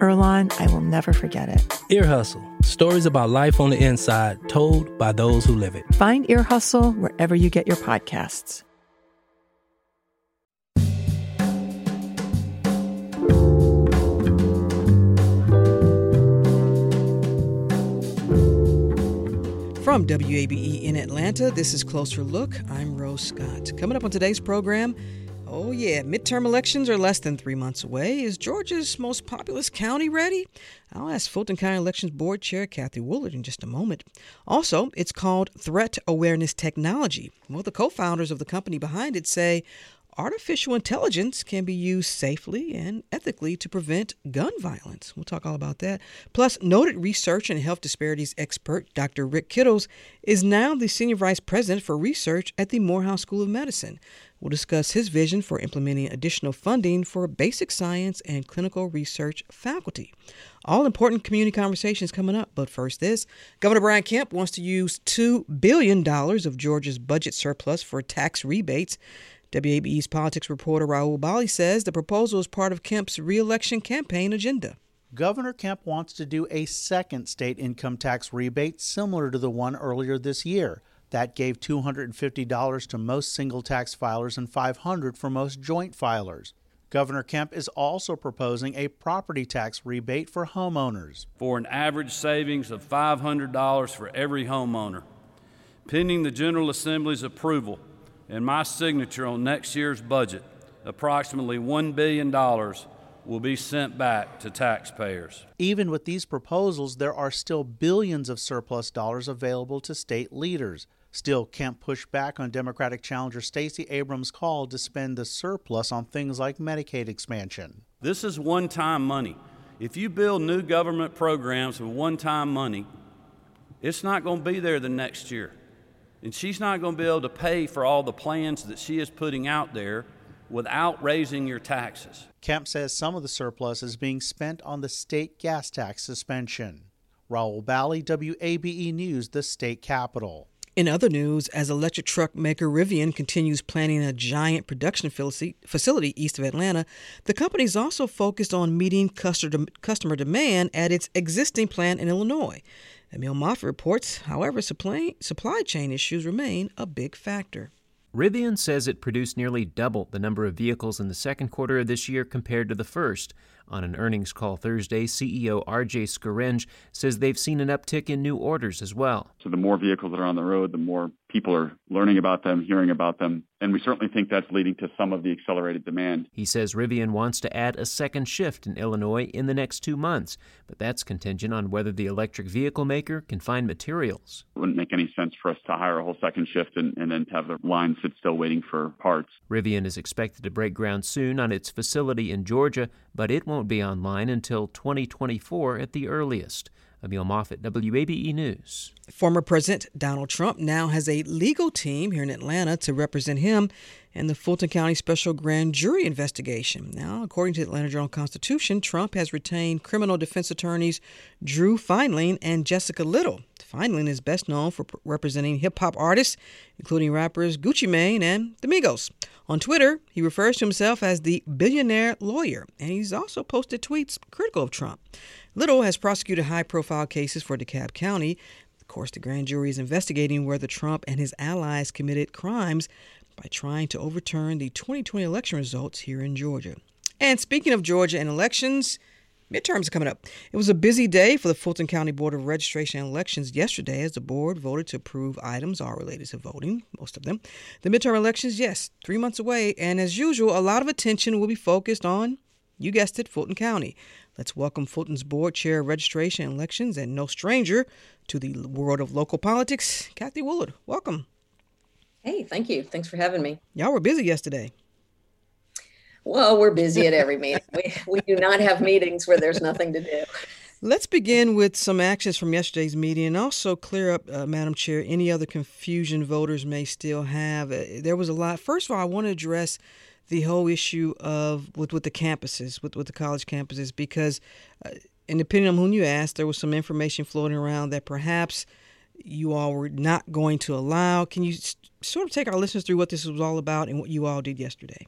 Earlonne, I will never forget it. Ear Hustle stories about life on the inside told by those who live it. Find Ear Hustle wherever you get your podcasts. From WABE in Atlanta, this is Closer Look. I'm Rose Scott. Coming up on today's program, Oh, yeah, midterm elections are less than three months away. Is Georgia's most populous county ready? I'll ask Fulton County Elections Board Chair Kathy Woolard in just a moment. Also, it's called Threat Awareness Technology. Well, the co founders of the company behind it say artificial intelligence can be used safely and ethically to prevent gun violence. We'll talk all about that. Plus, noted research and health disparities expert Dr. Rick Kittles is now the Senior Vice President for Research at the Morehouse School of Medicine. We'll discuss his vision for implementing additional funding for basic science and clinical research faculty. All important community conversations coming up, but first this. Governor Brian Kemp wants to use $2 billion of Georgia's budget surplus for tax rebates. WABE's politics reporter Rahul Bali says the proposal is part of Kemp's reelection campaign agenda. Governor Kemp wants to do a second state income tax rebate similar to the one earlier this year. That gave $250 to most single tax filers and $500 for most joint filers. Governor Kemp is also proposing a property tax rebate for homeowners. For an average savings of $500 for every homeowner. Pending the General Assembly's approval, and my signature on next year's budget, approximately $1 billion will be sent back to taxpayers. Even with these proposals, there are still billions of surplus dollars available to state leaders. Still, Kemp pushed back on Democratic challenger Stacey Abrams' call to spend the surplus on things like Medicaid expansion. This is one time money. If you build new government programs with one time money, it's not going to be there the next year. And she's not going to be able to pay for all the plans that she is putting out there without raising your taxes. Kemp says some of the surplus is being spent on the state gas tax suspension. Rahul Bali, WABE News, the state capital. In other news, as electric truck maker Rivian continues planning a giant production facility east of Atlanta, the company is also focused on meeting customer demand at its existing plant in Illinois. Emil Moffatt reports, however, supply, supply chain issues remain a big factor. Rivian says it produced nearly double the number of vehicles in the second quarter of this year compared to the first. On an earnings call Thursday, CEO RJ Scaringe says they've seen an uptick in new orders as well. So the more vehicles that are on the road, the more people are learning about them, hearing about them, and we certainly think that's leading to some of the accelerated demand. He says Rivian wants to add a second shift in Illinois in the next two months, but that's contingent on whether the electric vehicle maker can find materials. It wouldn't make any sense for us to hire a whole second shift and, and then have the line sit still waiting for parts. Rivian is expected to break ground soon on its facility in Georgia, but it won't be online until 2024 at the earliest. Emil Moffatt, WABE News. Former President Donald Trump now has a legal team here in Atlanta to represent him in the Fulton County Special Grand Jury investigation. Now, according to the Atlanta Journal Constitution, Trump has retained criminal defense attorneys Drew Findling and Jessica Little. Findling is best known for representing hip hop artists, including rappers Gucci Mane and The Migos. On Twitter, he refers to himself as the billionaire lawyer, and he's also posted tweets critical of Trump. Little has prosecuted high profile cases for DeKalb County. Of course, the grand jury is investigating whether Trump and his allies committed crimes by trying to overturn the 2020 election results here in Georgia. And speaking of Georgia and elections, midterms are coming up. It was a busy day for the Fulton County Board of Registration and Elections yesterday as the board voted to approve items all related to voting, most of them. The midterm elections, yes, three months away, and as usual, a lot of attention will be focused on, you guessed it, Fulton County. Let's welcome Fulton's Board Chair of Registration and Elections and no stranger to the world of local politics, Kathy Woolard. Welcome. Hey, thank you. Thanks for having me. Y'all were busy yesterday. Well, we're busy at every meeting. We, we do not have meetings where there's nothing to do. Let's begin with some actions from yesterday's meeting and also clear up, uh, Madam Chair, any other confusion voters may still have. Uh, there was a lot. First of all, I want to address the whole issue of with, with the campuses, with, with the college campuses, because uh, and depending on whom you ask, there was some information floating around that perhaps you all were not going to allow. Can you sort of take our listeners through what this was all about and what you all did yesterday?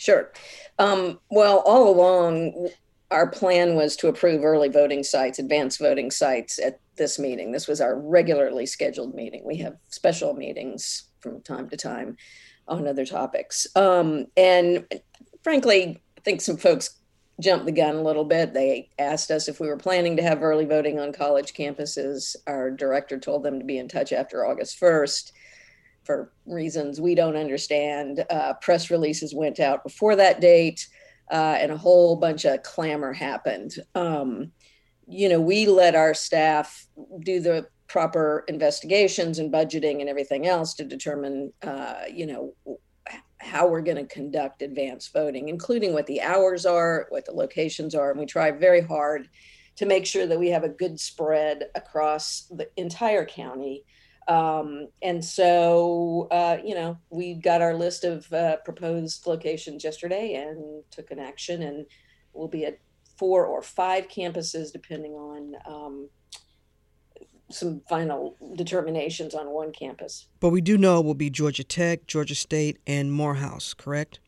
Sure. Um, well, all along, our plan was to approve early voting sites, advanced voting sites at this meeting. This was our regularly scheduled meeting. We have special meetings from time to time on other topics. Um, and frankly, I think some folks jumped the gun a little bit. They asked us if we were planning to have early voting on college campuses. Our director told them to be in touch after August 1st for reasons we don't understand. Uh, press releases went out before that date uh, and a whole bunch of clamor happened. Um, you know, we let our staff do the proper investigations and budgeting and everything else to determine, uh, you know, how we're going to conduct advanced voting, including what the hours are, what the locations are. And we try very hard to make sure that we have a good spread across the entire county um, and so, uh, you know, we got our list of uh, proposed locations yesterday and took an action, and we'll be at four or five campuses depending on um, some final determinations on one campus. But we do know it will be Georgia Tech, Georgia State, and Morehouse, correct?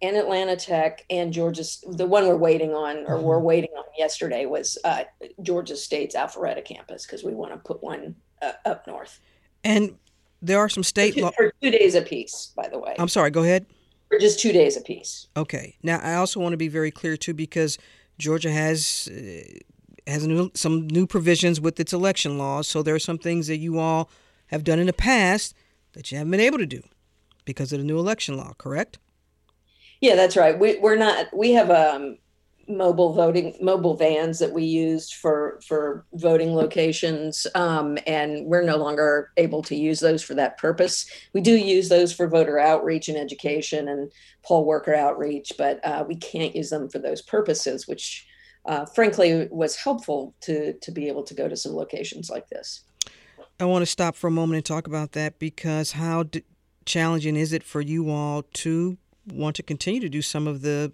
And Atlanta Tech and Georgia, the one we're waiting on, or we're mm-hmm. waiting on yesterday, was uh, Georgia State's Alpharetta campus because we want to put one uh, up north. And there are some state for two, for two days apiece, by the way. I'm sorry. Go ahead. For just two days apiece. Okay. Now I also want to be very clear too, because Georgia has uh, has new, some new provisions with its election laws. So there are some things that you all have done in the past that you haven't been able to do because of the new election law. Correct? Yeah, that's right. We, we're not. We have um, mobile voting mobile vans that we used for for voting locations um, and we're no longer able to use those for that purpose. We do use those for voter outreach and education and poll worker outreach but uh, we can't use them for those purposes which uh, frankly was helpful to to be able to go to some locations like this. I want to stop for a moment and talk about that because how d- challenging is it for you all to want to continue to do some of the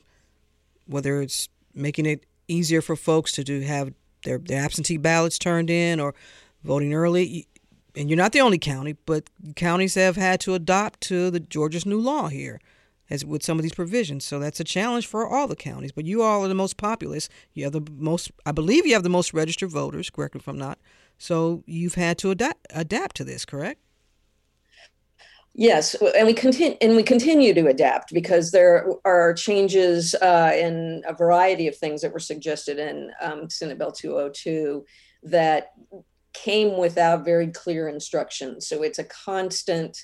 whether it's making it easier for folks to do have their, their absentee ballots turned in or voting early. And you're not the only county, but counties have had to adopt to the Georgia's new law here as with some of these provisions. So that's a challenge for all the counties. But you all are the most populous. You have the most, I believe you have the most registered voters, correct me if I'm not. So you've had to adapt, adapt to this, correct? Yes, and we continue and we continue to adapt because there are changes uh, in a variety of things that were suggested in um, Senate Bill 202 that came without very clear instructions. So it's a constant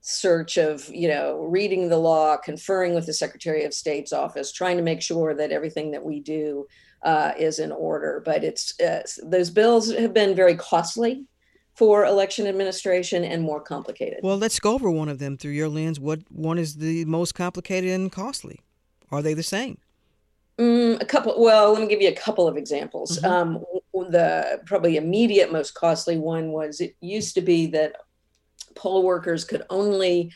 search of you know reading the law, conferring with the Secretary of State's office, trying to make sure that everything that we do uh, is in order. But it's uh, those bills have been very costly for election administration and more complicated. Well, let's go over one of them through your lens. What one is the most complicated and costly? Are they the same? Mm, a couple. Well, let me give you a couple of examples. Mm-hmm. Um, the probably immediate most costly one was it used to be that poll workers could only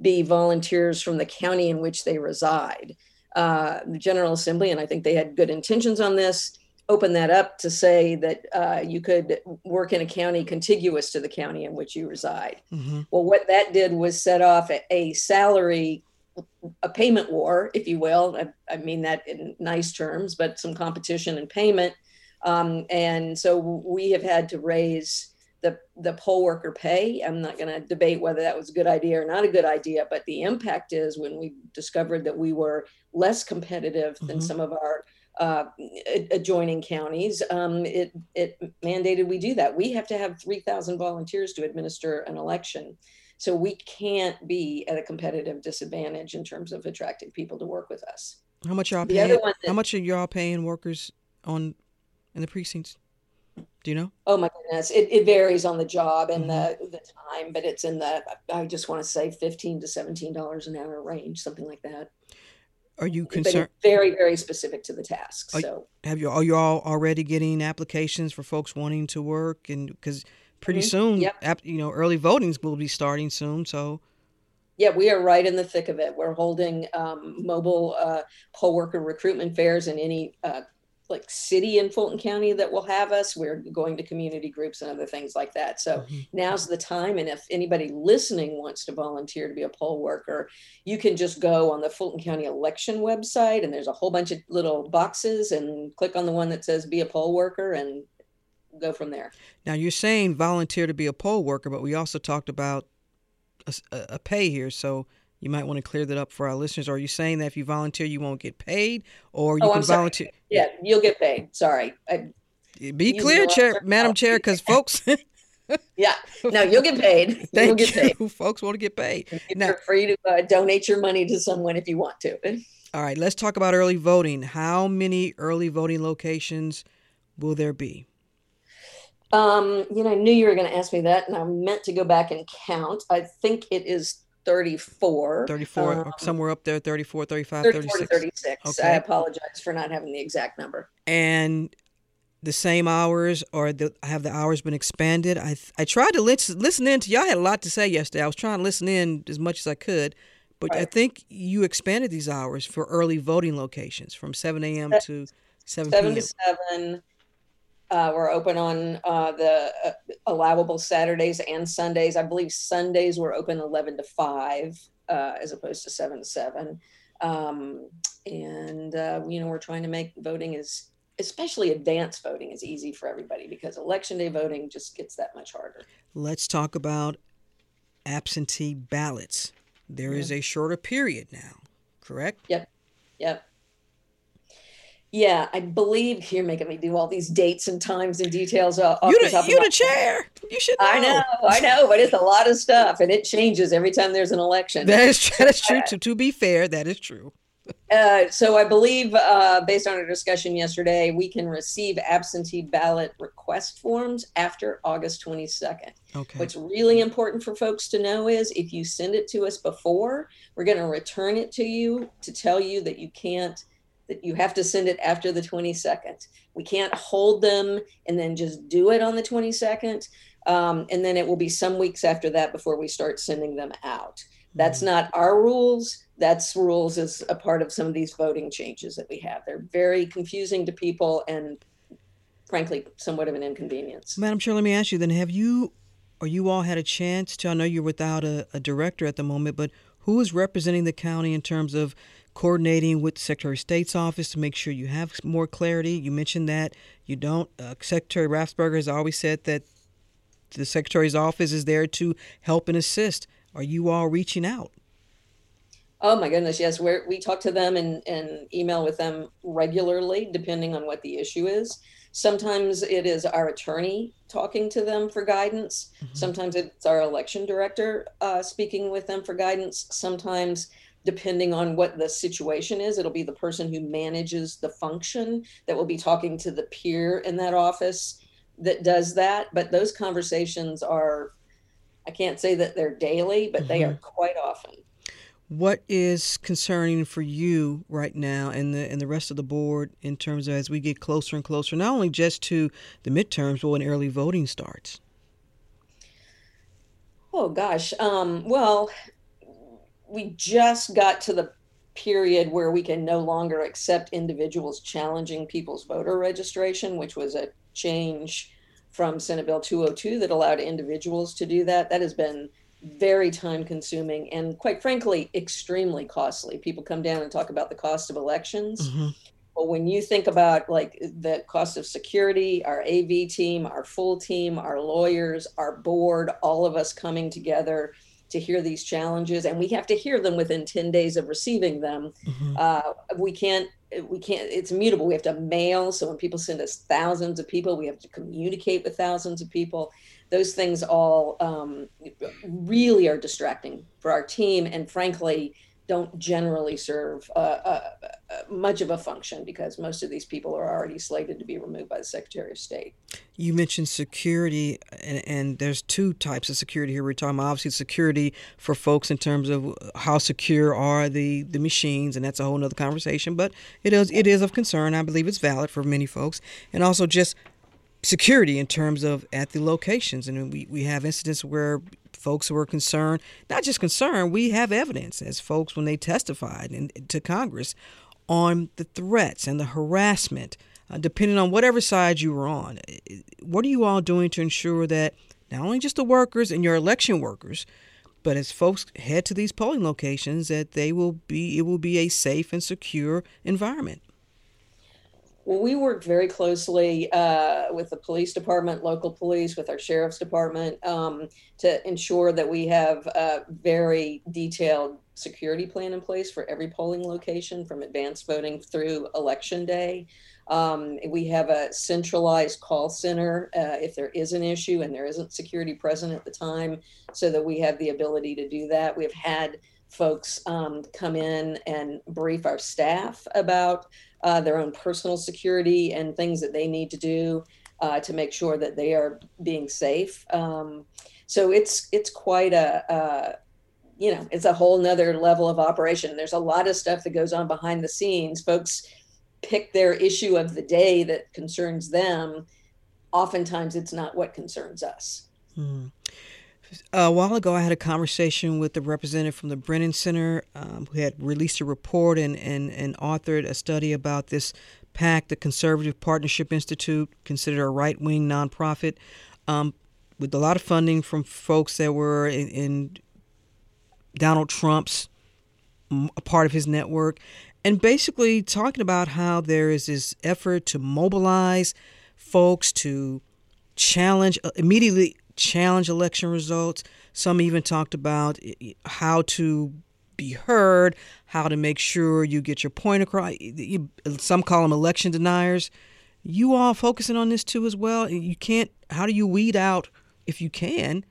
be volunteers from the county in which they reside. Uh, the General Assembly, and I think they had good intentions on this, open that up to say that uh, you could work in a county contiguous to the county in which you reside. Mm-hmm. Well, what that did was set off a, a, salary, a payment war, if you will. I, I, mean that in nice terms, but some competition and payment. Um, and so we have had to raise the, the poll worker pay. I'm not going to debate whether that was a good idea or not a good idea, but the impact is when we discovered that we were less competitive than mm-hmm. some of our uh, adjoining counties, um, it, it mandated we do that. We have to have 3,000 volunteers to administer an election. So we can't be at a competitive disadvantage in terms of attracting people to work with us. How much y'all paying? That, how much are y'all paying workers on in the precincts Do you know? Oh my goodness, it, it varies on the job and mm-hmm. the the time, but it's in the I just want to say fifteen to seventeen dollars an hour range, something like that. Are you concerned? Very, very specific to the task. Are, so, have you are you all already getting applications for folks wanting to work? And because pretty mm-hmm. soon, yep. ap, you know, early voting will be starting soon. So, yeah, we are right in the thick of it. We're holding um, mobile uh, poll worker recruitment fairs in any uh, like city in Fulton County that will have us. We're going to community groups and other things like that. So mm-hmm. now's the time. And if anybody listening wants to volunteer to be a poll worker, you can just go on the Fulton County election website and there's a whole bunch of little boxes and click on the one that says be a poll worker and go from there. Now you're saying volunteer to be a poll worker, but we also talked about a, a pay here. So you might want to clear that up for our listeners. Are you saying that if you volunteer, you won't get paid, or you oh, can volunteer? Yeah, you'll get paid. Sorry. I, Be clear, Chair, Madam Chair, because folks. yeah, no, you'll get paid. Thank you'll get you. Paid. Folks want to get paid. You're free to uh, donate your money to someone if you want to. All right, let's talk about early voting. How many early voting locations will there be? Um, you know, I knew you were going to ask me that, and I meant to go back and count. I think it is 34. 34, um, somewhere up there, 34, 35, 34 36. 36. Okay. I apologize for not having the exact number. And the same hours or the, have the hours been expanded? I I tried to listen, listen in to y'all had a lot to say yesterday. I was trying to listen in as much as I could, but right. I think you expanded these hours for early voting locations from 7 a.m. to 7 7 p.m. to 7 uh, we're open on uh, the uh, allowable Saturdays and Sundays. I believe Sundays we're open 11 to 5 uh, as opposed to 7 to 7. Um, and, uh, you know, we're trying to make voting as, especially advanced voting, as easy for everybody because election day voting just gets that much harder. Let's talk about absentee ballots. There is a shorter period now, correct? Yep. Yep. Yeah, I believe you're making me do all these dates and times and details. Off you the, the you the chair. You should. Know. I know, I know, but it's a lot of stuff, and it changes every time there's an election. That is true. That's true. Uh, to, to be fair, that is true. Uh, so I believe, uh, based on our discussion yesterday, we can receive absentee ballot request forms after August 22nd. Okay. What's really important for folks to know is if you send it to us before, we're going to return it to you to tell you that you can't that you have to send it after the 22nd. We can't hold them and then just do it on the 22nd. Um, and then it will be some weeks after that before we start sending them out. That's mm-hmm. not our rules. That's rules as a part of some of these voting changes that we have. They're very confusing to people and frankly, somewhat of an inconvenience. Madam Chair, let me ask you then, have you or you all had a chance to, I know you're without a, a director at the moment, but who is representing the county in terms of coordinating with the Secretary of State's office to make sure you have more clarity. You mentioned that you don't. Uh, Secretary Raffensperger has always said that the Secretary's office is there to help and assist. Are you all reaching out? Oh my goodness, yes. we we talk to them and, and email with them regularly, depending on what the issue is. Sometimes it is our attorney talking to them for guidance. Mm-hmm. Sometimes it's our election director uh, speaking with them for guidance. Sometimes depending on what the situation is. It'll be the person who manages the function that will be talking to the peer in that office that does that. But those conversations are, I can't say that they're daily, but mm-hmm. they are mm-hmm. quite often. What is concerning for you right now and the and the rest of the board in terms of as we get closer and closer, not only just to the midterms, but when early voting starts? Oh gosh. Um, well, we just got to the period where we can no longer accept individuals challenging people's voter registration, which was a change from Senate Bill 202 that allowed individuals to do that. That has been very time consuming and quite frankly extremely costly people come down and talk about the cost of elections mm-hmm. but when you think about like the cost of security our av team our full team our lawyers our board all of us coming together to hear these challenges and we have to hear them within 10 days of receiving them. Mm-hmm. uh, we can't we can't it's immutable we have to mail so when people send us thousands of people we have to communicate with thousands of people. Those things all um, really are distracting for our team and frankly don't generally serve uh, uh, uh, much of a function because most of these people are already slated to be removed by the Secretary of State. You mentioned security, and, and, there's two types of security here. We're talking about obviously security for folks in terms of how secure are the, the machines, and that's a whole other conversation. But it is it is of concern. I believe it's valid for many folks, and also just security in terms of at the locations. And we, we have incidents where folks who are concerned, not just concerned, we have evidence as folks when they testified in, to Congress on the threats and the harassment, uh, depending on whatever side you were on. What are you all doing to ensure that not only just the workers and your election workers, but as folks head to these polling locations, that they will be it will be a safe and secure environment? Well, we work very closely uh, with the police department, local police, with our sheriff's department um, to ensure that we have a very detailed security plan in place for every polling location from advanced voting through election day. Um, we have a centralized call center uh, if there is an issue and there isn't security present at the time, so that we have the ability to do that. We have had folks um, come in and brief our staff about uh, their own personal security and things that they need to do uh, to make sure that they are being safe. Um, so it's it's quite a, a you know it's a whole nother level of operation. There's a lot of stuff that goes on behind the scenes. Folks pick their issue of the day that concerns them. Oftentimes, it's not what concerns us. Hmm. A while ago, I had a conversation with the representative from the Brennan Center um, who had released a report and, and, and authored a study about this PAC, the Conservative Partnership Institute, considered a right wing nonprofit, um, with a lot of funding from folks that were in, in Donald Trump's a part of his network, and basically talking about how there is this effort to mobilize folks to challenge uh, immediately challenge election results. Some even talked about eh, eh, how to be heard, how to make sure you get your point across. Eh, some call them election deniers. You all focusing on this too as well. You can't. How do you weed out, if you can,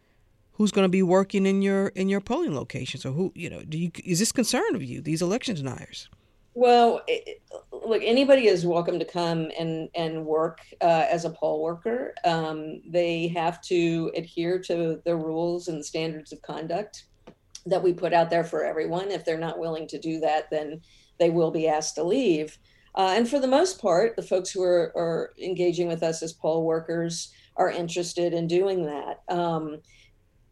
who's going to be working in your in your polling locations, or who you know? Do you is this concern of you? These election deniers. Well, it, look, anybody is welcome to come and, and work uh, as a poll worker. Um, they have to adhere to the rules and standards of conduct that we put out there for everyone. If they're not willing to do that, then they will be asked to leave. Uh, and for the most part, the folks who are, are engaging with us as poll workers are interested in doing that. Um,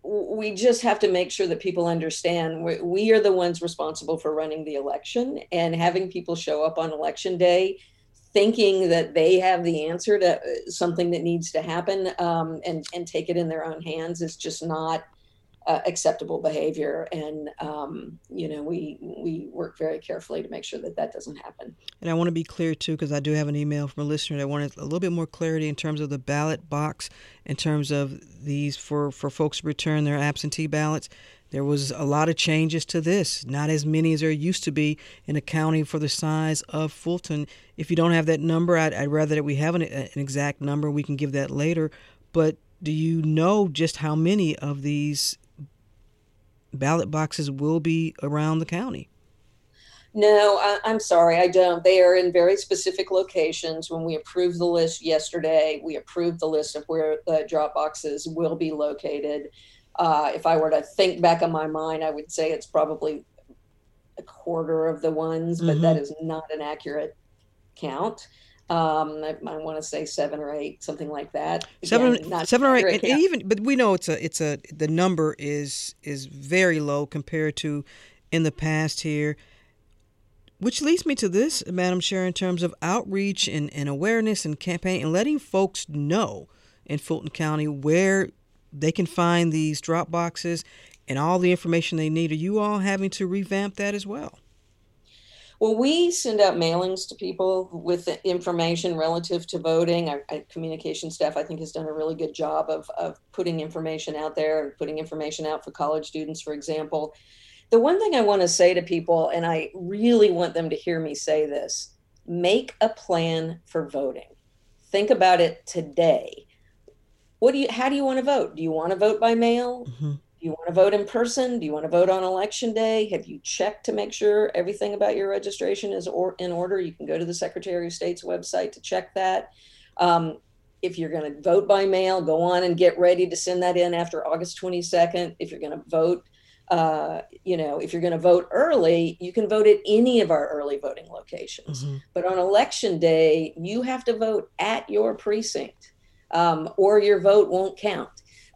we just have to make sure that people understand we, we, are the ones responsible for running the election and having people show up on election day thinking that they have the answer to uh, something that needs to happen um, and, and take it in their own hands is just not uh, acceptable behavior. And um, you know we we work very carefully to make sure that that doesn't happen. And i want to be clear too because i do have an email from a listener that wanted a little bit more clarity in terms of the ballot box in terms of these for for folks to return their absentee ballots. There was a lot of changes to this not as many as there used to be in a county for the size of fulton. If you don't have that number i'd, I'd rather that we have an, an exact number we can give that later. But do you know just how many of these ballot boxes will be around the county. No, I, am sorry, I don't. They are in very specific locations. When we approved the list yesterday, we approved the list of where the drop boxes will be located. Uh, if I were to think back in my mind, I would say it's probably a quarter of the ones, but mm-hmm. that is not an accurate count. Um, I, I want to say seven or eight, something like that. Again, seven, seven or eight, and, even, but we know it's a, it's a, the number is is very low compared to in the past here. Which leads me to this, Madam Chair, in terms of outreach and, and awareness and campaign and letting folks know in Fulton County where they can find these drop boxes and all the information they need. Are you all having to revamp that as well? Well, we send out mailings to people with information relative to voting. Our, our, communication staff, I think, has done a really good job of, of putting information out there and putting information out for college students, for example. The one thing I want to say to people, and I really want them to hear me say this make a plan for voting. Think about it today. What do you, how do you want to vote? Do you want to vote by mail? Mm-hmm. Do you want to vote in person? Do you want to vote on election day? Have you checked to make sure everything about your registration is or, in order? You can go to the Secretary of State's website to check that. Um, if you're going to vote by mail, go on and get ready to send that in after August 22nd. If you're going to vote, uh, you know, if you're going to vote early, you can vote at any of our early voting locations. Mm-hmm. But on election day, you have to vote at your precinct um, or your vote won't count.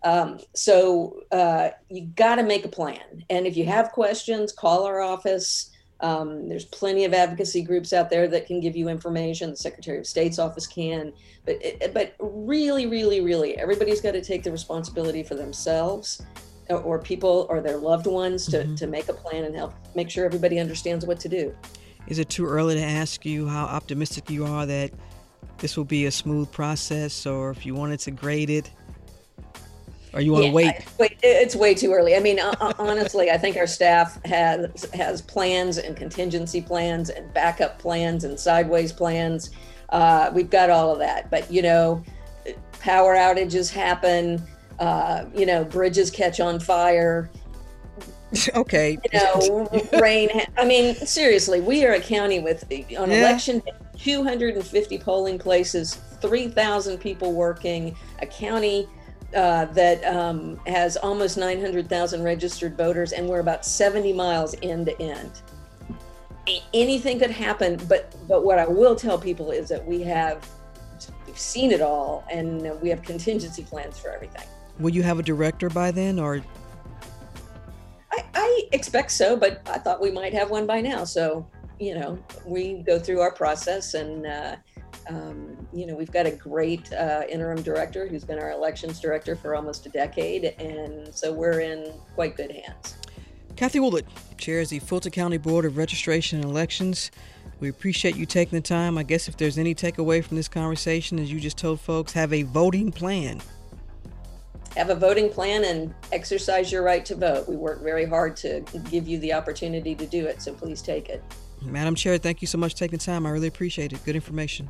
Um, so uh, you got to make a plan. And if you have questions, call our office. Um, there's plenty of advocacy groups out there that can give you information. The Secretary of State's office can, but but really, really, really, everybody's got to take the responsibility for themselves, or, or people or their loved ones to mm-hmm. to make a plan and help make sure everybody understands what to do. Is it too early to ask you how optimistic you are that this will be a smooth process, or if you wanted to grade it? Or you want to yeah, wait? wait? It's way too early. I mean, honestly, I think our staff has has plans and contingency plans and backup plans and sideways plans. Uh, we've got all of that, but you know, power outages happen. Uh, you know, bridges catch on fire. okay. You know, rain. Ha- I mean, seriously, we are a county with on yeah. election 250 polling places, 3,000 people working, a county uh, that um, has almost 900,000 registered voters, and we're about 70 miles end to end. Anything could happen, but but what I will tell people is that we have we've seen it all, and we have contingency plans for everything. Will you have a director by then, or? I, I expect so, but I thought we might have one by now. So you know, we go through our process and. Uh, um, you know, we've got a great uh, interim director who's been our elections director for almost a decade, and so we're in quite good hands. Kathy Woolard chairs the Fulton County Board of Registration and Elections. We appreciate you taking the time. I guess if there's any takeaway from this conversation, as you just told folks, have a voting plan. Have a voting plan and exercise your right to vote. We work very hard to give you the opportunity to do it, so please take it. Madam Chair, thank you so much for taking time. I really appreciate it. Good information.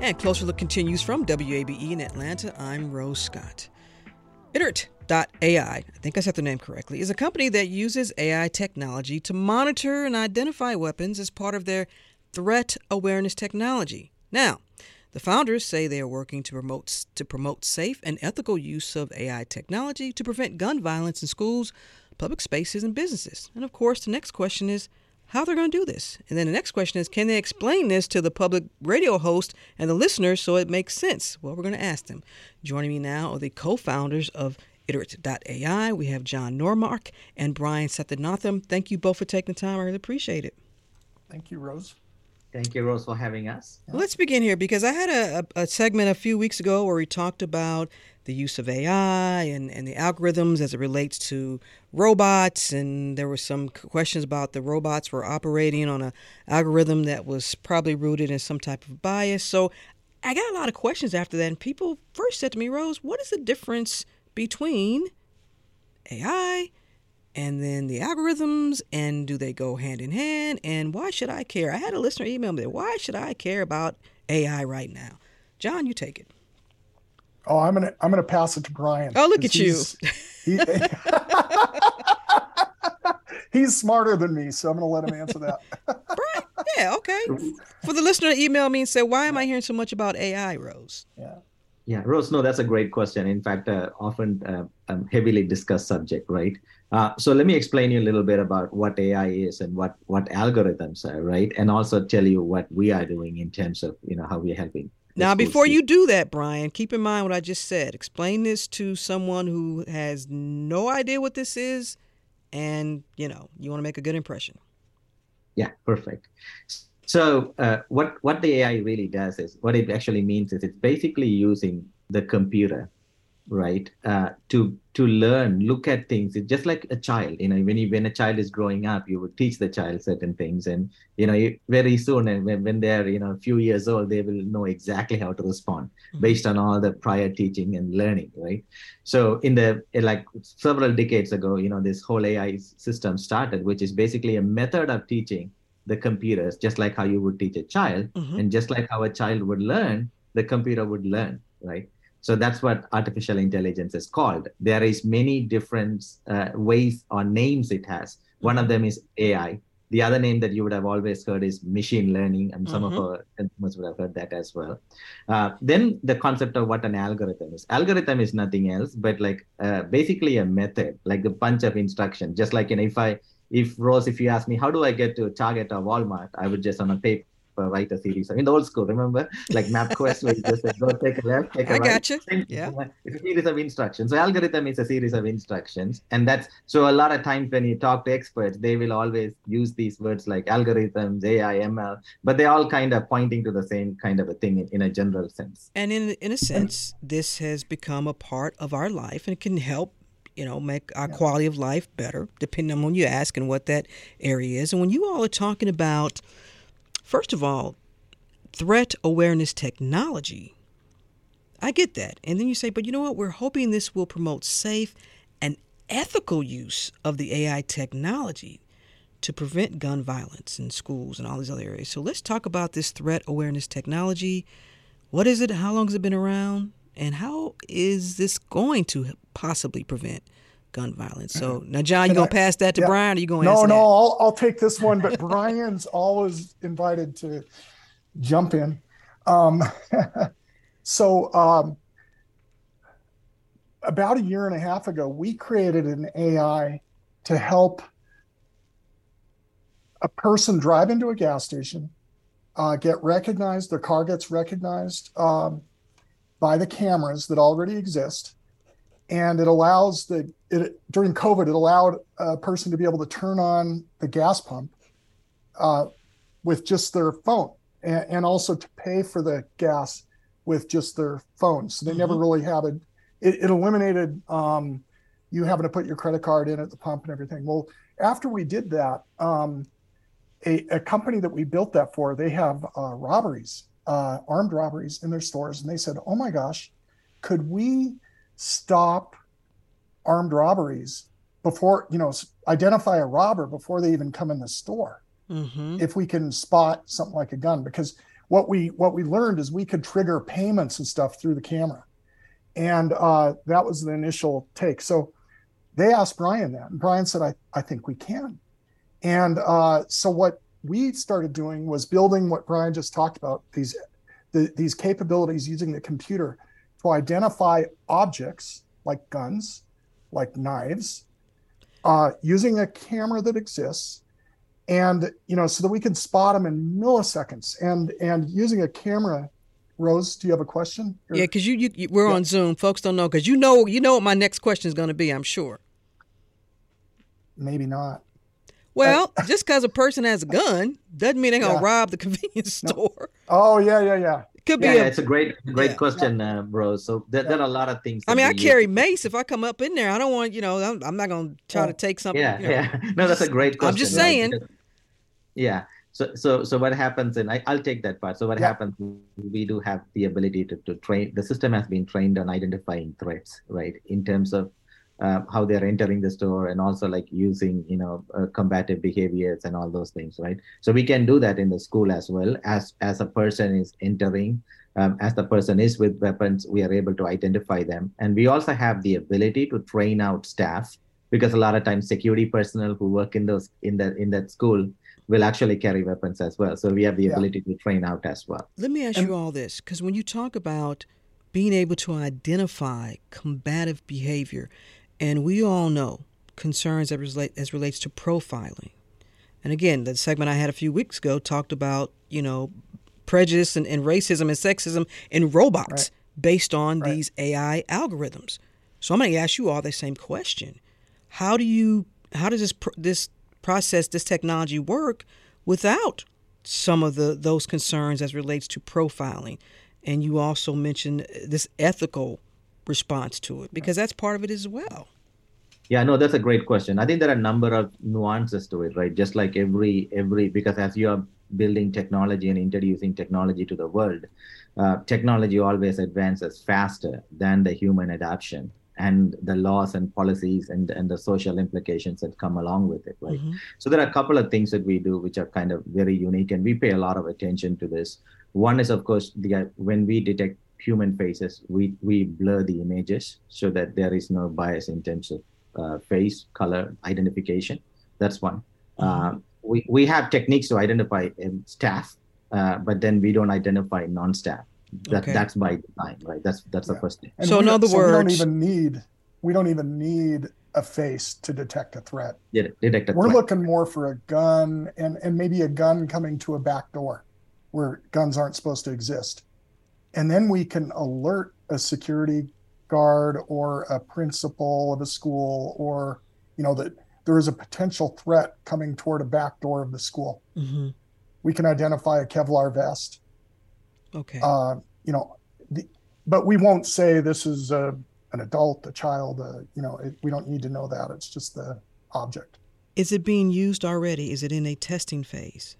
And Closer Look continues from WABE in Atlanta. I'm Rose Scott. Iterate.ai, I think I said the name correctly, is a company that uses AI technology to monitor and identify weapons as part of their threat awareness technology. Now, the founders say they are working to promote to promote safe and ethical use of AI technology to prevent gun violence in schools, public spaces, and businesses. And of course, the next question is how they're going to do this. And then the next question is can they explain this to the public radio host and the listeners so it makes sense? Well, we're going to ask them. Joining me now are the co founders of Iterate.ai. We have Jon Nordmark and Brian Sathianathan. Thank you both for taking the time. I really appreciate it. Thank you, Rose. Thank you, Rose, for having us. Let's begin here because I had a, a, segment a few weeks ago where we talked about the use of AI and, and the algorithms as it relates to robots. And there were some questions about the robots were operating on an algorithm that was probably rooted in some type of bias. So I got a lot of questions after that. And people first said to me, Rose, what is the difference between AI and then the algorithms and do they go hand in hand and why should i care i had a listener email me why should i care about ai right now john you take it Oh, I'm gonna I'm gonna pass it to Brian. Oh, look at you. He, he's smarter than me, so I'm gonna let him answer that. Brian, yeah, okay. For the listener to email me and say, "Why am I hearing so much about AI, Rose?" Yeah. Yeah, Rose. No, that's a great question. In fact, uh, often uh, um, heavily discussed subject, right? Uh, so let me explain you a little bit about what AI is and what what algorithms are, right? And also tell you what we are doing in terms of you know how we're helping Now, before you do that, Brian, keep in mind what I just said. Explain this to someone who has no idea what this is, and you know you want to make a good impression. Yeah, perfect. So uh, what what the AI really does is what it actually means is it's basically using the computer right uh, to to learn look at things it's just like a child you know when you when a child is growing up you would teach the child certain things and you know you, very soon and when, when they're you know a few years old they will know exactly how to respond mm-hmm. based on all the prior teaching and learning right so in the like several decades ago you know this whole ai system started which is basically a method of teaching the computers just like how you would teach a child mm-hmm. and just like how a child would learn the computer would learn right so that's what artificial intelligence is called. There is many different uh, ways or names it has. One of them is AI. The other name that you would have always heard is machine learning, and some mm-hmm. of our consumers would have heard that as well. Uh, then the concept of what an algorithm is. Algorithm is nothing else but like uh, basically a method, like a bunch of instructions. Just like you know, if I if Rose, if you ask me how do I get to Target or Walmart, I would just on a paper write a series. Of in the old school, remember, like MapQuest, where you just like, go take a left, take a I right. I got you. Yeah, it's a series of instructions. So algorithm is a series of instructions, and that's so a lot of times when you talk to experts, they will always use these words like algorithms, AI, ML, but they're all kind of pointing to the same kind of a thing in, in a general sense. And in in a sense, this has become a part of our life, and it can help you know, make our quality of life better, depending on when you ask and what that area is. And when you all are talking about First of all, threat awareness technology. I get that. And then you say, but you know what? We're hoping this will promote safe and ethical use of the AI technology to prevent gun violence in schools and all these other areas. So let's talk about this threat awareness technology. What is it? How long has it been around? And how is this going to possibly prevent gun violence. So now, John, you gonna pass that to yeah. Brian? Or you going? No, no, I'll, I'll take this one. But Brian's always invited to jump in. Um, so um, about a year and a half ago, we created an AI to help a person drive into a gas station, uh, get recognized. Their car gets recognized um, by the cameras that already exist and it allows the it, during COVID, it allowed a person to be able to turn on the gas pump uh, with just their phone, and, and, also to pay for the gas with just their phone. So they mm-hmm. never really had a. It, it eliminated um, you having to put your credit card in at the pump and everything. Well, after we did that, um, a, a, company that we built that for, they have uh, robberies, uh, armed robberies in their stores, and they said, "Oh my gosh, could we?" stop armed robberies before you know identify a robber before they even come in the store mm-hmm. if we can spot something like a gun because what we what we learned is we could trigger payments and stuff through the camera and uh, that was the initial take so they asked brian that and brian said i, I think we can and uh, so what we started doing was building what brian just talked about these the, these capabilities using the computer to identify objects like guns, like knives, uh, using a camera that exists, and you know, so that we can spot them in milliseconds. And and using a camera, Rose, do you have a question? Or, yeah, because you, you, you, we're yeah. on Zoom. Folks don't know because you know you know what my next question is going to be. I'm sure. Maybe not. Well, just because a person has a gun doesn't mean they're gonna yeah. rob the convenience store. Oh yeah, yeah, yeah. Could yeah, be. A, it's a great, great yeah. question, uh, bro. So there, there, are a lot of things. I mean, I carry mace. If I come up in there, I don't want you know. I'm, I'm not going to try to take something. Yeah, you know. yeah. No, that's a great question. I'm just saying. Right? Yeah. So, so, so what happens? And I, will take that part. So what yeah. happens? We do have the ability to, to train. The system has been trained on identifying threats, right? In terms of uh, how they're entering the store and also like using you know uh, combative behaviors and all those things right? So we can do that in the school as well. As as a person is entering um, as the person is with weapons we are able to identify them. And we also have the ability to train out staff because a lot of times security personnel who work in those in that in that school will actually carry weapons as well. So we have the yeah. ability to train out as well. Let me ask and, you all this because when you talk about being able to identify combative behavior and we all know concerns as, relate, as relates to profiling. And again, the segment I had a few weeks ago talked about, you know, prejudice and, and racism and sexism in robots right. based on right. these AI algorithms. So I'm going to ask you all the same question: How do you how does this this process this technology work without some of the those concerns as relates to profiling? And you also mentioned this ethical response to it because that's part of it as well. Yeah, no, that's a great question. I think there are a number of nuances to it, right? Just like every every because as you are building technology and introducing technology to the world, uh, technology always advances faster than the human adoption and the laws and policies and, and the social implications that come along with it right mm-hmm. so there are a couple of things that we do which are kind of very unique and we pay a lot of attention to this one is of course the when we detect human faces we we blur the images so that there is no bias in terms of uh, face color identification that's one mm-hmm. uh, we, we have techniques to identify um, staff uh, but then we don't identify non-staff that okay. that's by design, right? That's that's yeah. the first thing. And so in other so words, we don't even need we don't even need a face to detect a threat. Yeah, detect a We're threat. looking more for a gun and and maybe a gun coming to a back door where guns aren't supposed to exist. And then we can alert a security guard or a principal of a school or you know that there is a potential threat coming toward a back door of the school. Mm-hmm. We can identify a Kevlar vest Okay. Uh, you know, the, but we won't say this is a, an adult, a child. Uh, you know, it, we don't need to know that. It's just the object. Is it being used already? Is it in a testing phase?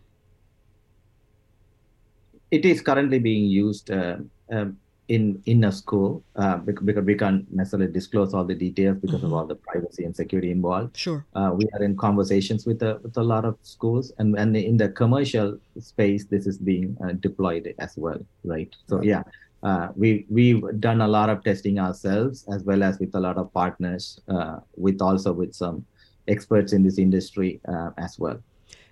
It is currently being used. Uh, um, in in a school uh, because we can't necessarily disclose all the details because mm-hmm. of all the privacy and security involved. Sure. Uh, we are in conversations with a, with a lot of schools, and and in the commercial space, this is being uh, deployed as well, right? So yeah, uh, we we've done a lot of testing ourselves as well as with a lot of partners, uh, with also with some experts in this industry uh, as well.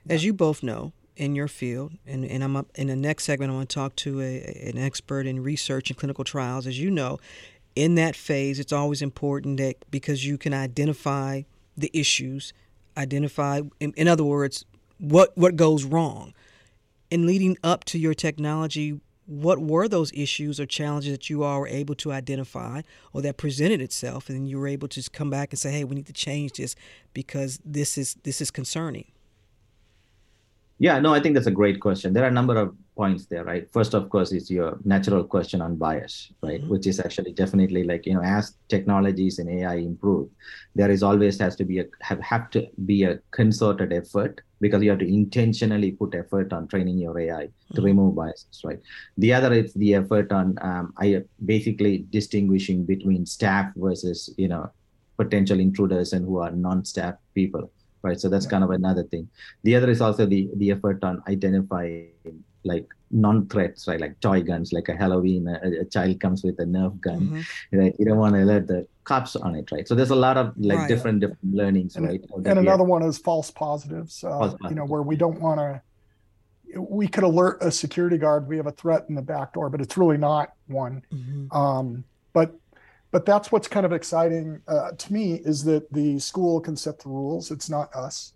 As you both know, in your field, and, and I'm up in the next segment. I want to talk to a, an expert in research and clinical trials. As you know, in that phase, it's always important that because you can identify the issues, identify, in, in other words, what what goes wrong. In leading up to your technology, what were those issues or challenges that you all were able to identify or that presented itself, and you were able to come back and say, "Hey, we need to change this because this is this is concerning." Yeah, no, I think that's a great question. There are a number of points there, right? First, of course, is your natural question on bias, right? Mm-hmm. Which is actually definitely like you know, as technologies and AI improve, there is always has to be a have have to be a concerted effort because you have to intentionally put effort on training your AI mm-hmm. to remove biases, right? The other is the effort on um, I basically distinguishing between staff versus you know potential intruders and who are non-staff people right so that's yeah. kind of another thing the other is also the the effort on identifying like non-threats right like toy guns like a halloween a, a child comes with a nerf gun mm-hmm. right? you don't want to alert the cops on it right so there's a lot of like right. different different learnings and, right and another one is false positives uh, false you know where we don't want to we could alert a security guard we have a threat in the back door but it's really not one mm-hmm. um, but but that's what's kind of exciting uh, to me is that the school can set the rules. It's not us.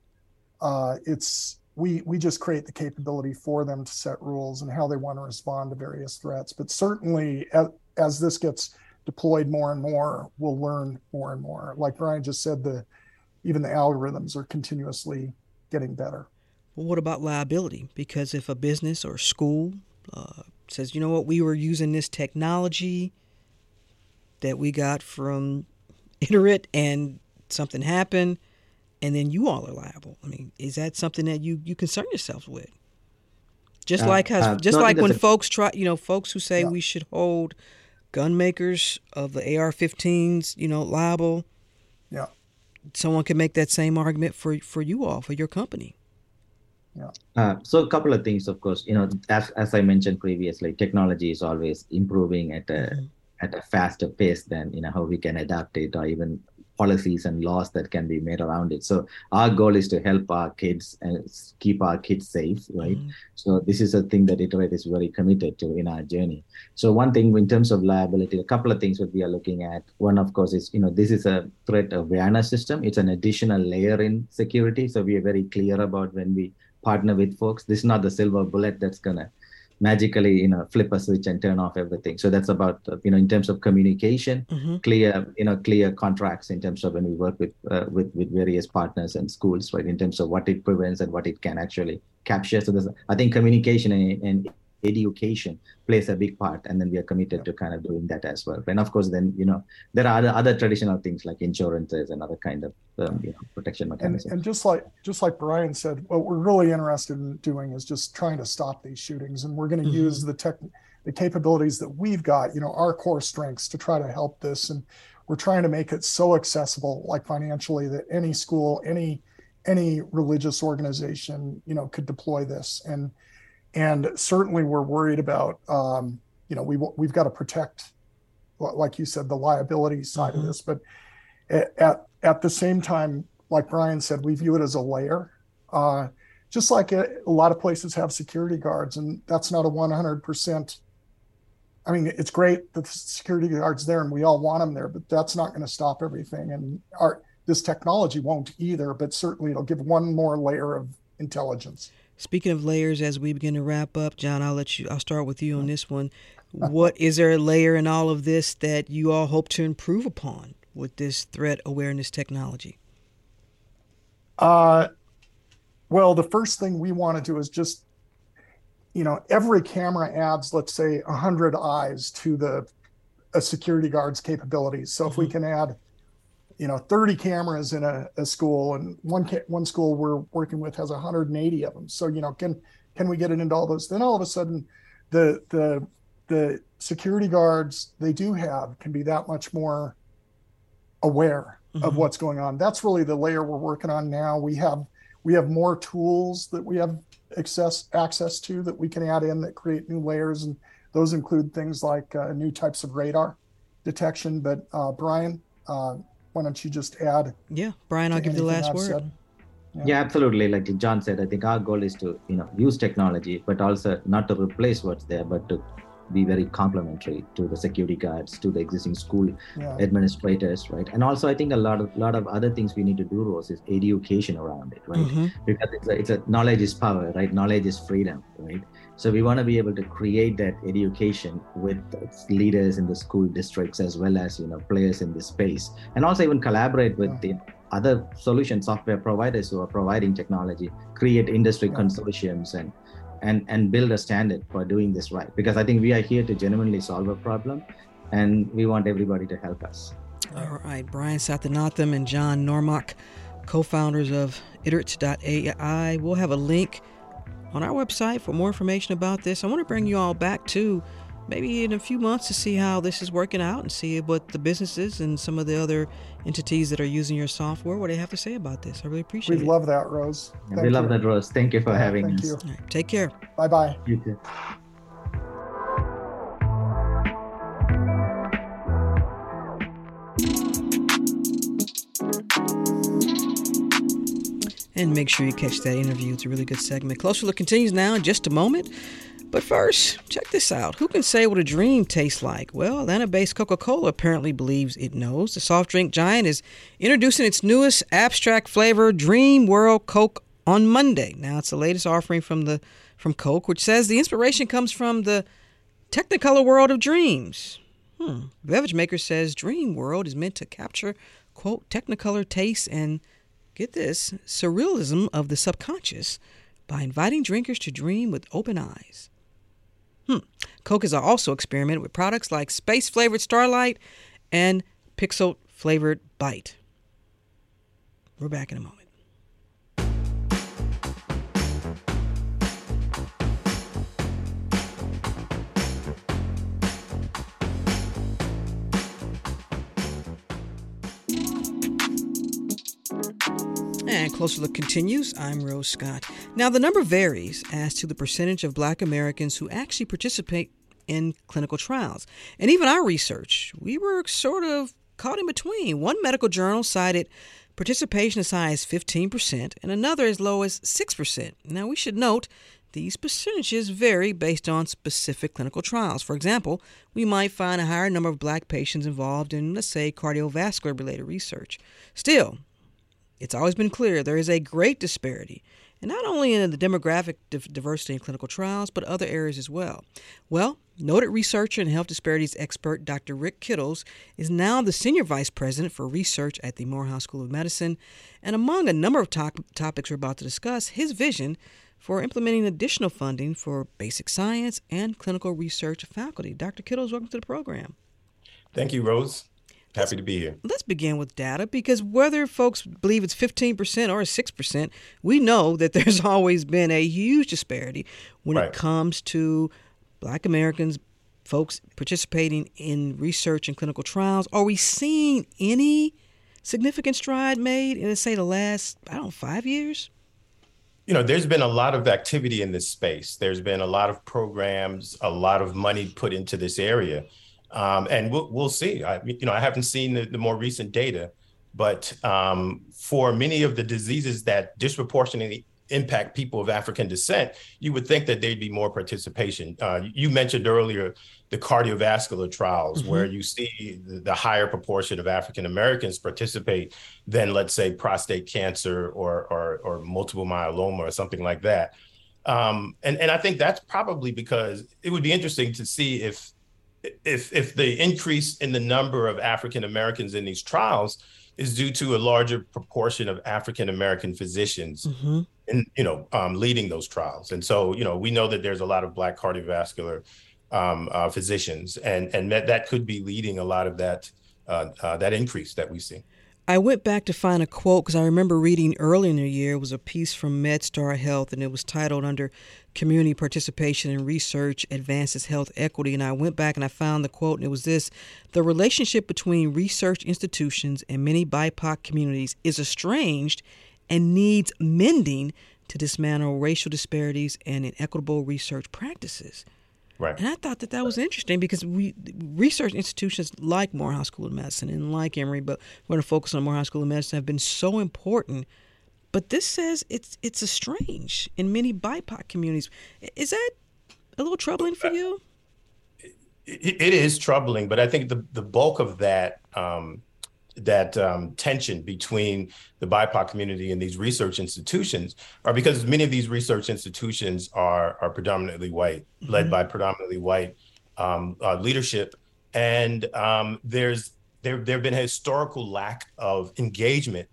Uh, it's we we just create the capability for them to set rules and how they want to respond to various threats. But certainly, as, as this gets deployed more and more, we'll learn more and more. Like Brian just said, the even the algorithms are continuously getting better. Well, what about liability? Because if a business or school uh, says, you know what, we were using this technology that we got from Iterate and something happened and then you all are liable. I mean, is that something that you you concern yourselves with? Just uh, like has uh, just like when a... folks try, you know, folks who say yeah. we should hold gun makers of the AR-15s, you know, liable. Yeah. Someone can make that same argument for for you all for your company. Yeah. Uh, so a couple of things, of course, you know, as as I mentioned previously, technology is always improving at a mm-hmm at a faster pace than you know how we can adapt it or even policies and laws that can be made around it. So our goal is to help our kids and keep our kids safe right? Mm-hmm. so this is a thing that iterate is very committed to in our journey. So one thing in terms of liability a couple of things that we are looking at. One of course is you know this is a threat awareness system. It's an additional layer in security. So we are very clear about when we partner with folks. This is not the silver bullet that's gonna magically you know flip a switch and turn off everything so that's about uh, you know in terms of communication mm-hmm. clear you know clear contracts in terms of when we work with uh, with with various partners and schools right in terms of what it prevents and what it can actually capture so there's i think communication and, and education plays a big part and then we are committed to kind of doing that as well. And of course then you know there are other, other traditional things like insurances and other kind of um, you know protection mechanisms. and, and, just like just like brian said what we're really interested in doing is just trying to stop these shootings. And we're going to mm-hmm. use the tech the capabilities that we've got you know our core strengths to try to help this. And we're trying to make it so accessible like financially that any school any any religious organization you know could deploy this. And and certainly we're worried about um, you know we we've got to protect like you said the liability side mm-hmm. of this but at at the same time like brian said we view it as a layer. Uh, just like a, a, lot of places have security guards and that's not a 100% i mean it's great that the security guards there and we all want them there but that's not going to stop everything. And our this technology won't either but certainly it'll give one more layer of intelligence Speaking of layers, as we begin to wrap up, Jon, I'll let you. I'll start with you on this one. What is there a layer in all of this that you all hope to improve upon with this threat awareness technology? Uh, well, the first thing we want to do is just, you know, every camera adds, let's say, hundred eyes to the a security guard's capabilities. So mm-hmm. if we mm-hmm. can add you know 30 cameras in a, a school and one ca- one school we're working with has 180 of them. So you know can can we get it into all those? Then all of a sudden the the the security guards they do have can be that much more aware mm-hmm. of what's going on. That's really the layer we're working on now. We have we have more tools that we have access access to that we can add in that create new layers. And those include things like uh, new types of radar detection. But uh, brian uh, why don't you just add? Yeah, Brian, I'll give you the last I've word. Yeah. yeah. absolutely. Like Jon said, I think our goal is to you know use technology, but also not to replace what's there, but to be very complementary to the security guards, to the existing school yeah. administrators, right? And also, I think a lot of lot of other things we need to do, Rose, is education around it, right? Mm-hmm. Because it's a, it's a knowledge is power, right? Knowledge is freedom, right? So we want to be able to create that education with leaders in the school districts as well as you know players in this space, and also even collaborate with the other solution software providers who are providing technology, create industry consortiums and and and build a standard for doing this right. Because I think we are here to genuinely solve a problem, and we want everybody to help us. All right, Brian Sathianathan and Jon Nordmark, co-founders of Iterate.ai. We'll have a link on our website for more information about this. I want to bring you all back to maybe in a few months to see how this is working out and see what the businesses and some of the other entities that are using your software what they have to say about this. I really appreciate we it. We love that, Rose. we love that, Rose. Thank you for having Thank us. You. Right, take care. Bye bye. You too. And make sure you catch that interview. It's a really good segment. Closer Look continues now in just a moment. But first, check this out. Who can say what a dream tastes like? Well, Atlanta based Coca Cola apparently believes it knows. The soft drink giant is introducing its newest abstract flavor, Dreamworld Coke, on Monday. Now, it's the latest offering from, the, from Coke, which says the inspiration comes from the Technicolor world of dreams. Hmm. Beverage maker says Dreamworld is meant to capture, quote, Technicolor tastes and get this, surrealism of the subconscious by inviting drinkers to dream with open eyes. Hmm. Coke has also experimented with products like space flavored Starlight and pixel flavored Byte. We're back in a moment. Closer Look continues. I'm Rose Scott. Now, the number varies as to the percentage of black Americans who actually participate in clinical trials. And even our research, we were sort of caught in between. One medical journal cited participation as high as 15% and another as low as 6%. Now, we should note these percentages vary based on specific clinical trials. For example, we might find a higher number of black patients involved in, let's say, cardiovascular related research. Still, it's always been clear there is a great disparity and not only in the demographic diversity in clinical trials, but other areas as well. Well, noted researcher and health disparities expert Dr. Rick Kittles is now the Senior Vice President for Research at the Morehouse School of Medicine. And among a number of to- topics we're about to discuss, his vision for implementing additional funding for basic science and clinical research faculty. Dr. Kittles, welcome to the program. Thank you, Rose. Happy to be here. Let's begin with data because whether folks believe it's 15% or 6%, we know that there's always been a huge disparity when right. it comes to Black Americans, folks participating in research and clinical trials. Are we seeing any significant stride made in, say, the last, I don't know, five years? You know, there's been a lot of activity in this space. There's been a lot of programs, a lot of money put into this area. Um, and we'll, we'll see. I, you know, I haven't seen the, the more recent data, but um, for many of the diseases that disproportionately impact people of African descent, you would think that there'd be more participation. Uh, you mentioned earlier the cardiovascular trials, mm-hmm. where you see the, higher proportion of African Americans participate than, let's say, prostate cancer or, or, or multiple myeloma or something like that. Um, and, and I think that's probably because it would be interesting to see if if if the increase in the number of African Americans in these trials is due to a larger proportion of African American physicians mm-hmm. in you know um, leading those trials, and so you know we know that there's a lot of Black cardiovascular um, uh, physicians, and and that, that could be leading a lot of that uh, uh, that increase that we see. I went back to find a quote because I remember reading early in the year it was a piece from MedStar Health and it was titled under Community Participation and Research Advances Health Equity. And I went back and I found the quote and it was this The relationship between research institutions and many BIPOC communities is estranged and needs mending to dismantle racial disparities and inequitable research practices. Right. And I thought that that was interesting because we research institutions like Morehouse School of Medicine and like Emory, but we're going to focus on Morehouse School of Medicine have been so important. But this says it's it's estranged in many BIPOC communities. Is that a little troubling for you? it, it is troubling, but I think the the bulk of that um, that um, tension between the BIPOC community and these research institutions are because many of these research institutions are are predominantly white, mm-hmm. led by predominantly white um, uh, leadership, and um, there's there there have been a historical lack of engagement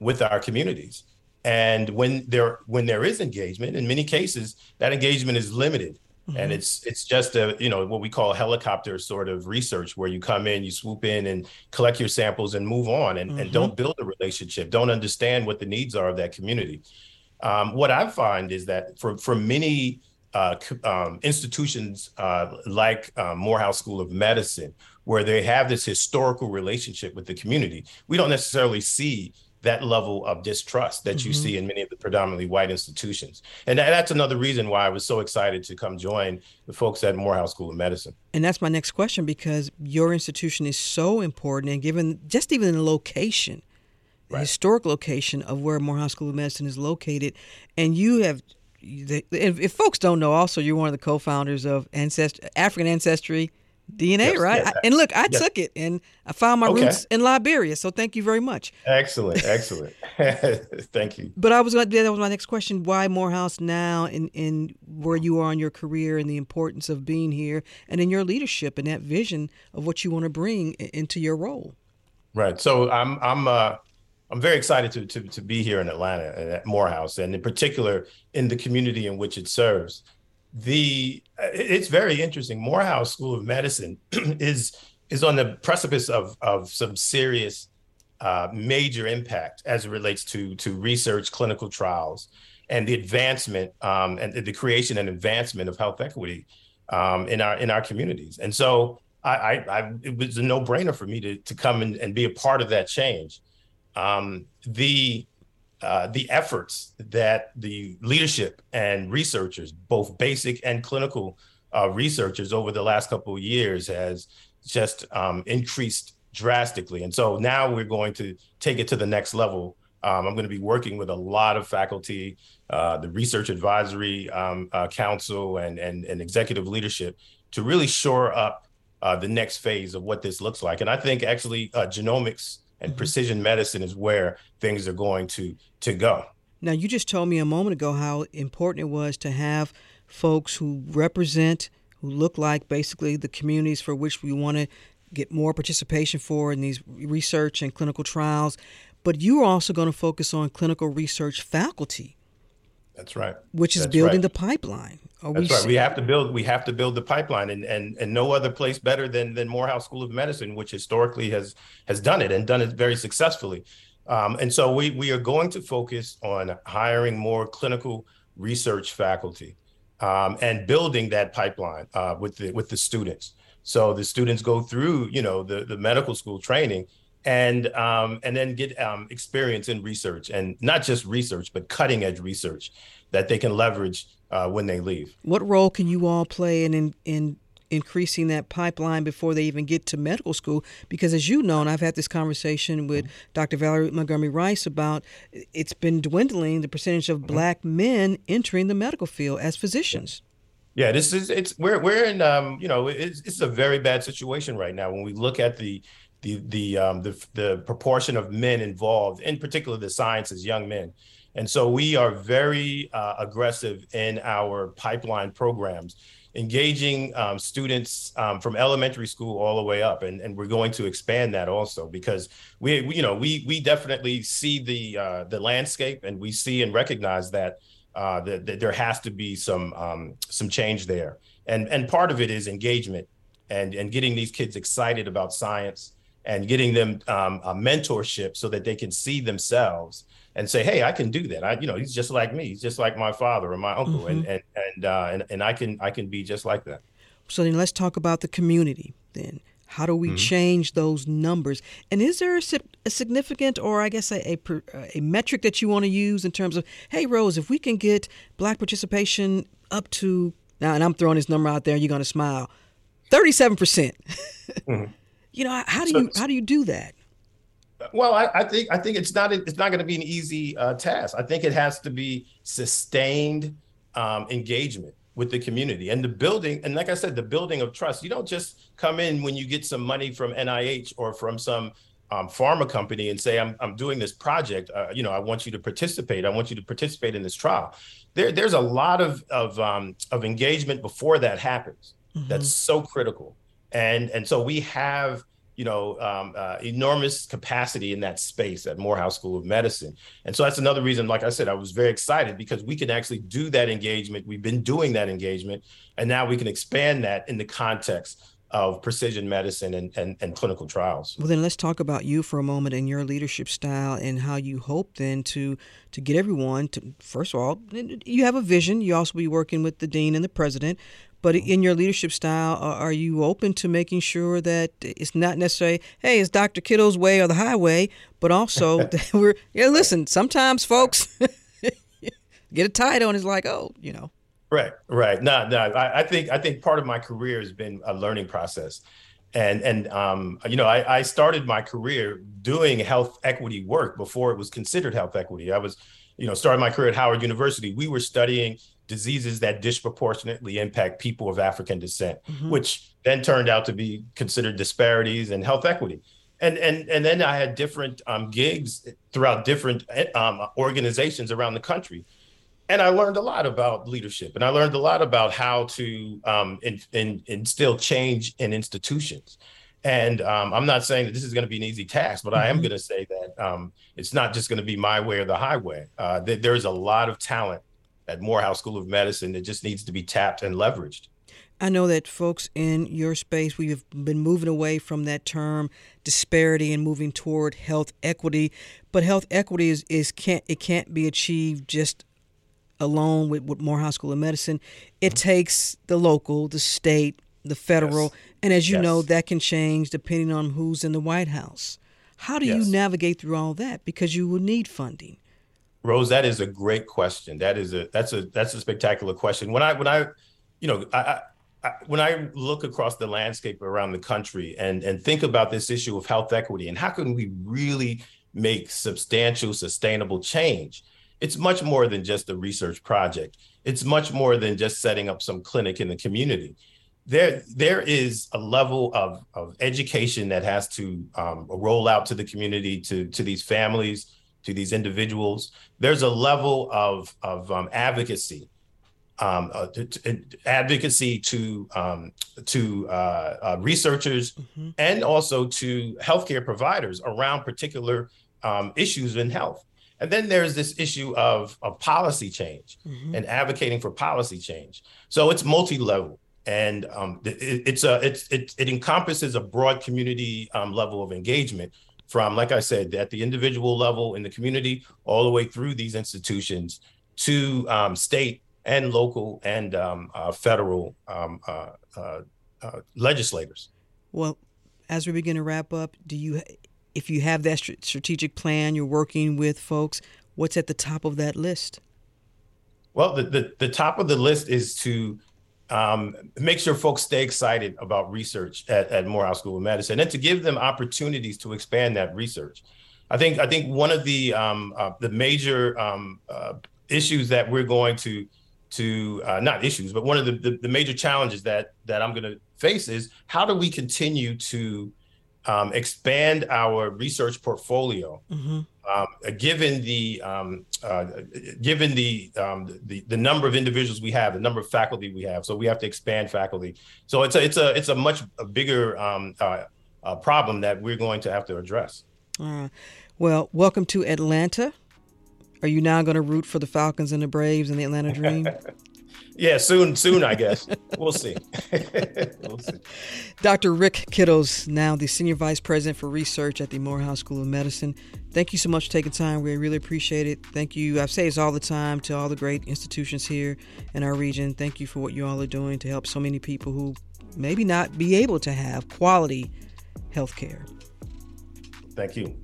with our communities. And when there when there is engagement, in many cases, that engagement is limited Mm-hmm. And it's it's just a you know what we call helicopter sort of research where you come in, you swoop in and collect your samples and move on and, mm-hmm. and don't build a relationship, don't understand what the needs are of that community. Um, what I find is that for for many uh, um, institutions uh, like uh, Morehouse School of Medicine, where they have this historical relationship with the community, we don't necessarily see that level of distrust that you mm-hmm. see in many of the predominantly white institutions. And that's another reason why I was so excited to come join the folks at Morehouse School of Medicine. And that's my next question because your institution is so important and given just even the location, right. the historic location of where Morehouse School of Medicine is located, and you have if folks don't know, also you're one of the co-founders of Ancestry, African Ancestry DNA, yes, right? Yes, and look, I yes. took it and I found my okay. roots in Liberia. So thank you very much. Excellent, excellent. thank you. But I was going to, that was my next question. Why Morehouse now and in, in where you are in your career and the importance of being here and in your leadership and that vision of what you want to bring into your role? Right. So I'm, I'm, uh, I'm very excited to, to, to be here in Atlanta at Morehouse and in particular in the community in which it serves the it's very interesting. Morehouse School of Medicine is is on the precipice of of some serious uh, major impact as it relates to to research, clinical trials, and the advancement um, and the creation and advancement of health equity um, in our in our communities. And so I, I, I it was a no brainer for me to to come and, and be a part of that change. Um, the uh, the efforts that the leadership and researchers, both basic and clinical uh, researchers over the last couple of years has just um, increased drastically. And so now we're going to take it to the next level. Um, I'm going to be working with a lot of faculty, uh, the Research Advisory um, uh, Council, and, and, and executive leadership to really shore up uh, the next phase of what this looks like. And I think actually genomics and mm-hmm. precision medicine is where things are going to to go. Now, you just told me a moment ago how important it was to have folks who represent, who look like basically the communities for which we want to get more participation for in these research and clinical trials. But you are also going to focus on clinical research faculty. That's right. Which is That's building right. the pipeline. Are That's we right. We have to build. We have to build the pipeline, and and and no other place better than than Morehouse School of Medicine, which historically has has done it and done it very successfully. Um, and so we we are going to focus on hiring more clinical research faculty um, and building that pipeline uh, with the with the students. So the students go through, you know, the the medical school training, and um, and then get um, experience in research, and not just research, but cutting edge research that they can leverage uh, when they leave. What role can you all play in in, in increasing that pipeline before they even get to medical school? Because as you know and i've had this conversation with dr valerie montgomery rice about it's been dwindling the percentage of black men entering the medical field as physicians. Yeah this is it's we're we're in um you know it's, it's a very bad situation right now. When we look at the the the um the, the proportion of men involved in particular the sciences young men. And so we are very uh, aggressive in our pipeline programs engaging um, students um, from elementary school all the way up. And, and we're going to expand that also because we, we you know we we definitely see the uh, the landscape and we see and recognize that uh, that, that there has to be some um, some change there. And and part of it is engagement and and getting these kids excited about science and getting them um, a mentorship so that they can see themselves and say, "Hey, I can do that. I, you know, he's just like me. He's just like my father or my uncle, mm-hmm. and and and, uh, and and I can I can be just like that." So then, let's talk about the community. Then, how do we mm-hmm. change those numbers? And is there a, a significant, or I guess a, a, a metric that you want to use in terms of, hey, Rose, if we can get black participation up to now, and I'm throwing this number out there, you're going to smile, thirty-seven percent. You know, how do so, you how do you do that? Well, I, I, think I think it's not it's not going to be an easy uh, task. I think it has to be sustained um, engagement with the community and the building. And like I said, the building of trust. You don't just come in when you get some money from NIH or from some um, pharma company and say, "I'm I'm doing this project. Uh, you know, I want you to participate. I want you to participate in this trial." There, there's a lot of of um, of engagement before that happens. Mm-hmm. That's so critical. And and so we have you know, um, uh, enormous capacity in that space at Morehouse School of Medicine. And so that's another reason, like I said, I was very excited because we can actually do that engagement. We've been doing that engagement, and now we can expand that in the context of precision medicine and, and, and clinical trials. Well, then let's talk about you for a moment and your leadership style and how you hope then to to get everyone to first of all, you have a vision. You also be working with the dean and the president, but in your leadership style, are you open to making sure that it's not necessarily, hey, it's Dr. Kittle's way or the highway, but also we're, yeah, listen, sometimes folks get a title and it's like, oh, you know. Right, right. No, no. I, I, think I think part of my career has been a learning process, and and um, you know, I, I started my career doing health equity work before it was considered health equity. I was, you know, started my career at Howard University. We were studying diseases that disproportionately impact people of African descent, mm-hmm. which then turned out to be considered disparities and health equity. And and and then I had different um, gigs throughout different um, organizations around the country, and I learned a lot about leadership, and I learned a lot about how to um, in, in, instill change in institutions. And um, I'm not saying that this is going to be an easy task, but. I am mm-hmm. going to say that um, it's not just going to be my way or the highway. Uh, th- there's a lot of talent at Morehouse School of Medicine that just needs to be tapped and leveraged. I know that folks in your space, we've been moving away from that term disparity and moving toward health equity. But health equity is, is can't it can't be achieved just alone with, with Morehouse School of Medicine. It mm-hmm. takes the local, the state, the federal, yes. and as you yes. know, that can change depending on who's in the White House. How do yes. you navigate through all that? Because you will need funding. Rose, that is a great question. That is a that's a that's a spectacular question. When I when I, you know, I, I, when I look across the landscape around the country and and think about this issue of health equity and how can we really make substantial, sustainable change, it's much more than just a research project. It's much more than just setting up some clinic in the community. There, there is a level of, of education that has to um, roll out to the community, to, to these families, to these individuals. There's a level of, of um, advocacy um, uh, to, to, advocacy to um, to uh, uh, researchers mm-hmm. and also to healthcare providers around particular um, issues in health. And then there's this issue of, of policy change mm-hmm. and advocating for policy change. So it's multi-level, and um, it, it's a it's it, it encompasses a broad community um, level of engagement from, like I said, at the individual level in the community, all the way through these institutions to um, state and local and um, uh, federal um, uh, uh, uh, legislators. Well, as we begin to wrap up, do you, if you have that strategic plan, you're working with folks, what's at the top of that list? Well, the, the, the top of the list is to um, make sure folks stay excited about research at, at Morehouse School of Medicine and to give them opportunities to expand that research. I think I think one of the um, uh, the major um, uh, issues that we're going to to uh, not issues, but one of the, the, the, major challenges that that I'm going to face is how do we continue to um, expand our research portfolio, mm-hmm. um, given the um, uh, given the, um, the the number of individuals we have, the number of faculty we have. So we have to expand faculty. So it's a it's a it's a much a bigger um, uh, uh, problem that we're going to have to address. well, welcome to Atlanta. Are you now going to root for the Falcons and the Braves and the Atlanta Dream? yeah, soon, soon, I guess. we'll see. we'll see. Dr. Rick Kittles, now the Senior Vice President for Research at the Morehouse School of Medicine. Thank you so much for taking time. We really appreciate it. Thank you. I say this all the time to all the great institutions here in our region. Thank you for what you all are doing to help so many people who maybe not be able to have quality health care. Thank you.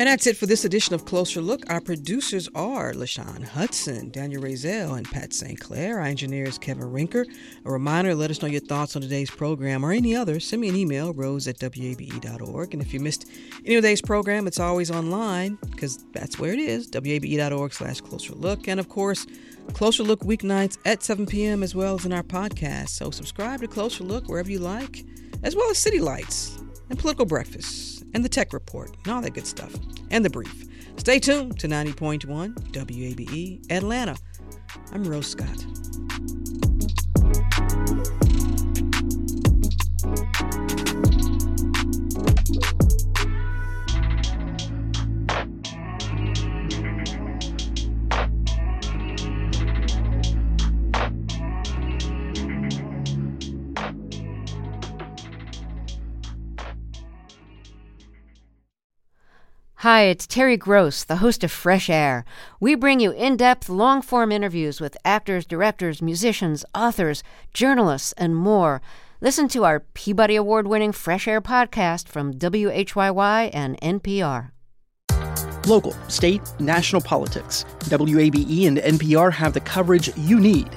And that's it for this edition of Closer Look. Our producers are LaShawn Hudson, Daniel Razel, and Pat St. Clair. Our engineer is Kevin Rinker. A reminder, let us know your thoughts on today's program or any other. Send me an email, rose at wabe.org. And if you missed any of today's program, it's always online because that's where it is, wabe.org slash closer look. And of course, Closer Look weeknights at 7 p.m. as well as in our podcast. So subscribe to Closer Look wherever you like, as well as City Lights and Political Breakfast and the Tech Report and all that good stuff, and the brief. Stay tuned to 90.1 WABE Atlanta. I'm Rose Scott. Hi, it's Terry Gross, the host of Fresh Air. We bring you in depth, long form interviews with actors, directors, musicians, authors, journalists, and more. Listen to our Peabody Award winning Fresh Air podcast from WHYY and NPR. Local, state, national politics. WABE and NPR have the coverage you need.